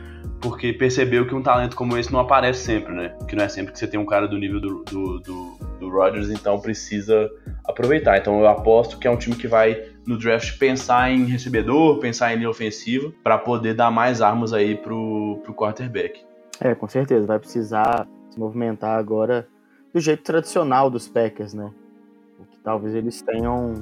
porque percebeu que um talento como esse não aparece sempre, né? Que não é sempre que você tem um cara do nível do, do, do, do Rodgers, então precisa aproveitar. Então eu aposto que é um time que vai no draft pensar em recebedor, pensar em linha ofensiva, para poder dar mais armas aí pro, pro quarterback. É, com certeza, vai precisar se movimentar agora do jeito tradicional dos Packers, né? O que talvez eles tenham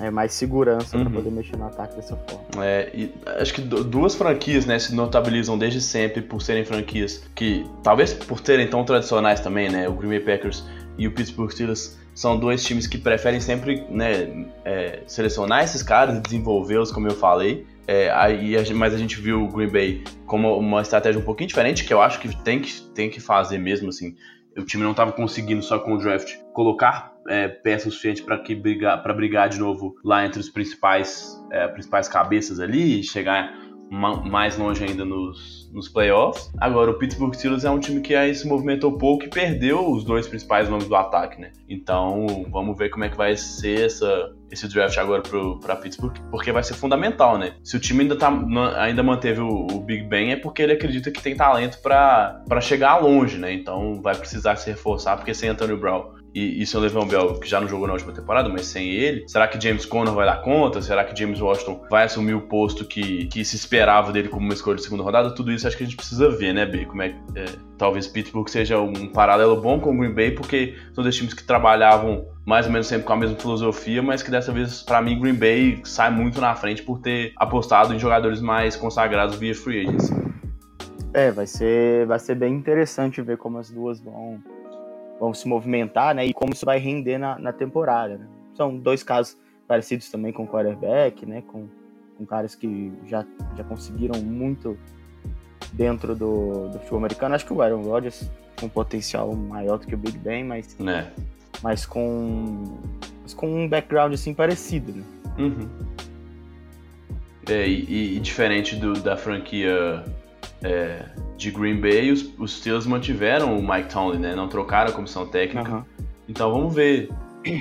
é, mais segurança uhum. para poder mexer no ataque dessa forma. É, e acho que duas franquias né, se notabilizam desde sempre por serem franquias que, talvez por serem tão tradicionais também, né, o Green Bay Packers e o Pittsburgh Steelers são dois times que preferem sempre né, é, selecionar esses caras e desenvolvê-los, como eu falei. É, aí, mas a gente viu o Green Bay como uma estratégia um pouquinho diferente, que eu acho que tem que, tem que fazer mesmo, assim. O time não estava conseguindo só com o draft colocar é, peça o suficiente para brigar, brigar de novo lá entre os principais, é, principais cabeças ali, chegar mais longe ainda nos, nos playoffs. Agora, o Pittsburgh Steelers é um time que aí se movimentou pouco e perdeu os dois principais nomes do ataque, né? Então, vamos ver como é que vai ser essa, esse draft agora para Pittsburgh, porque vai ser fundamental, né? Se o time ainda, tá, ainda manteve o, o Big Ben, é porque ele acredita que tem talento para chegar longe, né? Então, vai precisar se reforçar, porque sem Antonio Brown e, e seu Le'Veon Bell, que já não jogou na última temporada, mas sem ele, será que James Conner vai dar conta? Será que James Washington vai assumir o posto que, que se esperava dele como uma escolha de segunda rodada? Tudo isso acho que a gente precisa ver, né, B? Como é, é talvez Pittsburgh seja um paralelo bom com o Green Bay, porque são dois times que trabalhavam mais ou menos sempre com a mesma filosofia, mas que dessa vez, para mim, Green Bay sai muito na frente por ter apostado em jogadores mais consagrados via free agency. É, vai ser, vai ser bem interessante ver como as duas vão, vão se movimentar, né? E como isso vai render na, na temporada. Né? São dois casos parecidos também com o quarterback, né? Com, com caras que já, já conseguiram muito dentro do, do futebol americano. Acho que o Aaron Rodgers com um potencial maior do que o Big Ben, mas, é. mas, com, mas com um background assim parecido, né? Uhum. É, e, e, diferente do, da franquia é, de Green Bay, os, os Steelers mantiveram o Mike Tomlin, né? Não trocaram a comissão técnica. Uhum. Então vamos ver.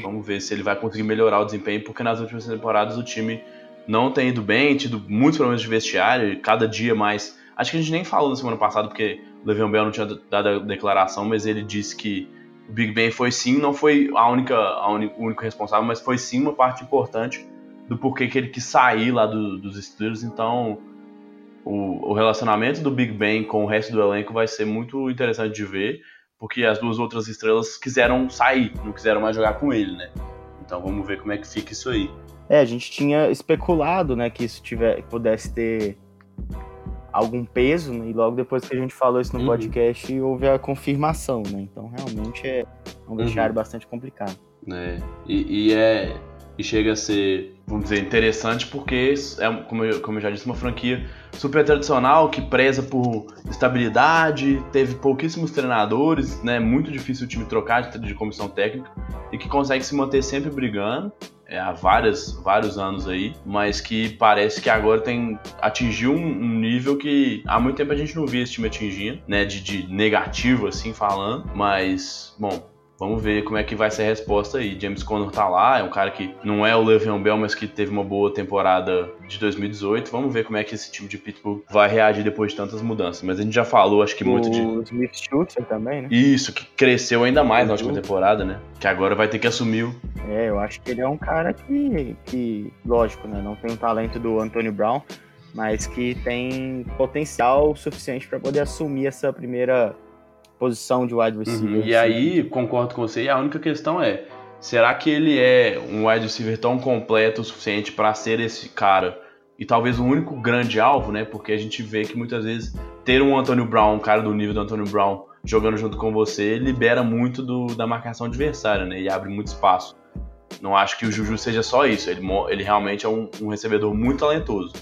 Vamos ver se ele vai conseguir melhorar o desempenho, porque nas últimas temporadas o time não tem ido bem, tido muitos problemas de vestiário, cada dia mais. Acho que a gente nem falou na semana passada, porque o Le'Veon Bell não tinha dado a declaração, mas ele disse que o Big Ben foi sim, não foi a única, a única, o único responsável, mas foi sim uma parte importante do porquê que ele quis sair lá do, dos Steelers. Então, o, o, relacionamento do Big Ben com o resto do elenco vai ser muito interessante de ver, porque as duas outras estrelas quiseram sair, não quiseram mais jogar com ele, né? Então vamos ver como é que fica isso aí. É, a gente tinha especulado, né, que isso tiver, pudesse ter algum peso, né? e logo depois que a gente falou isso no uhum. podcast, houve a confirmação, né? Então realmente é um vestiário uhum. bastante complicado. É, e, e é e chega a ser, vamos dizer, interessante porque é, como eu, como eu já disse, uma franquia super tradicional que preza por estabilidade, teve pouquíssimos treinadores, né? Muito difícil o time trocar de, de comissão técnica e que consegue se manter sempre brigando. É, há várias, vários anos aí, mas que parece que agora tem atingiu um, um, nível que há muito tempo a gente não via esse time atingindo, né, de, de negativo assim falando, mas bom, Vamos ver como é que vai ser a resposta aí. James Conner tá lá, é um cara que não é o Le'Veon Bell, mas que teve uma boa temporada de 2018. Vamos ver como é que esse time de Pittsburgh vai reagir depois de tantas mudanças. Mas a gente já falou, acho que muito de. O Smith Schuster também, né? Isso, que cresceu ainda mais na última temporada, né? Que agora vai ter que assumir o. É, eu acho que ele é um cara que, que lógico, né? Não tem o talento do Antonio Brown, mas que tem potencial suficiente para poder assumir essa primeira posição de wide receiver. Uhum. E aí, concordo com você, e a única questão é, será que ele é um wide receiver tão completo o suficiente para ser esse cara e talvez o único grande alvo, né? Porque a gente vê que muitas vezes ter um Antonio Brown, um cara do nível do Antonio Brown, jogando junto com você, libera muito do, da marcação adversária, né? E abre muito espaço. Não acho que o Juju seja só isso. Ele, ele realmente é um, um recebedor muito talentoso.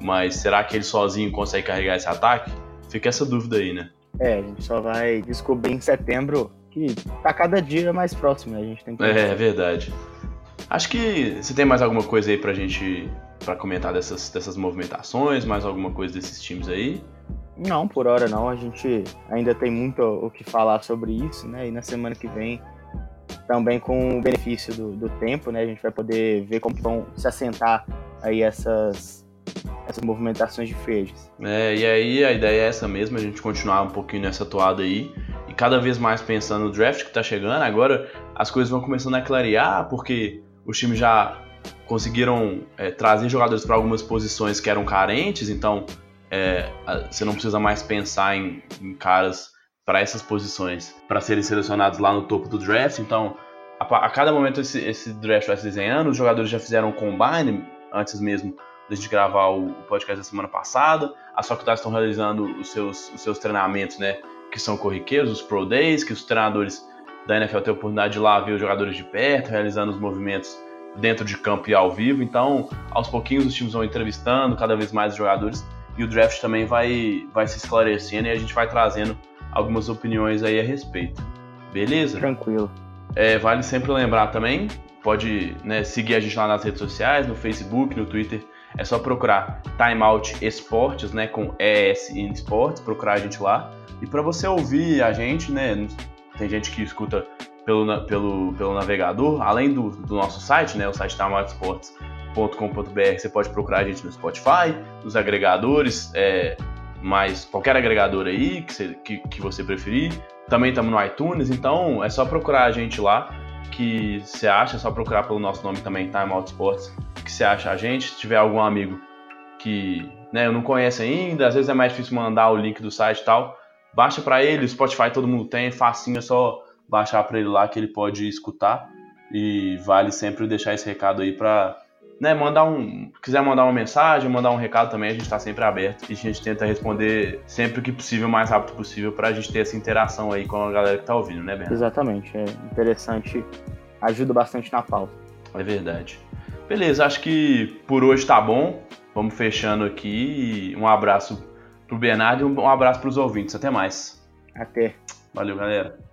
Mas será que ele sozinho consegue carregar esse ataque? Fica essa dúvida aí, né? É, a gente só vai descobrir em setembro que tá cada dia mais próximo, né? A gente tem que. É, é verdade. Acho que você tem mais alguma coisa aí pra gente para comentar dessas, dessas movimentações, mais alguma coisa desses times aí? Não, por hora não. A gente ainda tem muito o que falar sobre isso, né? E na semana que vem, também com o benefício do, do tempo, né? A gente vai poder ver como vão se assentar aí essas essas movimentações de free É, e aí a ideia é essa mesmo, a gente continuar um pouquinho nessa toada aí e cada vez mais pensando no draft que tá chegando. Agora as coisas vão começando a clarear porque os times já conseguiram é, trazer jogadores para algumas posições que eram carentes, então é, você não precisa mais pensar em, em caras para essas posições para serem selecionados lá no topo do draft. Então, a, a cada momento esse, esse, draft vai se desenhando, os jogadores já fizeram combine antes mesmo desde gravar o podcast da semana passada. As faculdades estão realizando os seus, os seus treinamentos, né? Que são corriqueiros, os Pro Days, que os treinadores da NFL têm a oportunidade de lá ver os jogadores de perto, realizando os movimentos dentro de campo e ao vivo. Então, aos pouquinhos, os times vão entrevistando cada vez mais os jogadores e o draft também vai, vai se esclarecendo e a gente vai trazendo algumas opiniões aí a respeito. Beleza? Tranquilo. É, vale sempre lembrar também, pode né, seguir a gente lá nas redes sociais, no Facebook, no Twitter é só procurar Timeout Esportes, né, com ES em Esportes, procurar a gente lá. E para você ouvir a gente, né, tem gente que escuta pelo, pelo, pelo navegador, além do, do nosso site, né, o site timeoutsports.com.br, você pode procurar a gente no Spotify, nos agregadores, é, mais qualquer agregador aí que você, que, que você preferir. Também estamos no iTunes, então é só procurar a gente lá que você acha, é só procurar pelo nosso nome também, Time Out Sports, que você acha a gente. Se tiver algum amigo que né, eu não conheço ainda, às vezes é mais difícil mandar o link do site e tal, baixa para ele, o Spotify todo mundo tem, é facinho, é só baixar para ele lá que ele pode escutar. E vale sempre deixar esse recado aí para né, mandar um. Quiser mandar uma mensagem, mandar um recado também, a gente está sempre aberto e a gente tenta responder sempre que possível, o mais rápido possível, para a gente ter essa interação aí com a galera que está ouvindo, né, Bernardo? Exatamente, é interessante, ajuda bastante na pauta. É verdade. Beleza, acho que por hoje tá bom. Vamos fechando aqui. Um abraço pro Bernardo e um abraço para os ouvintes. Até mais. Até. Valeu, galera.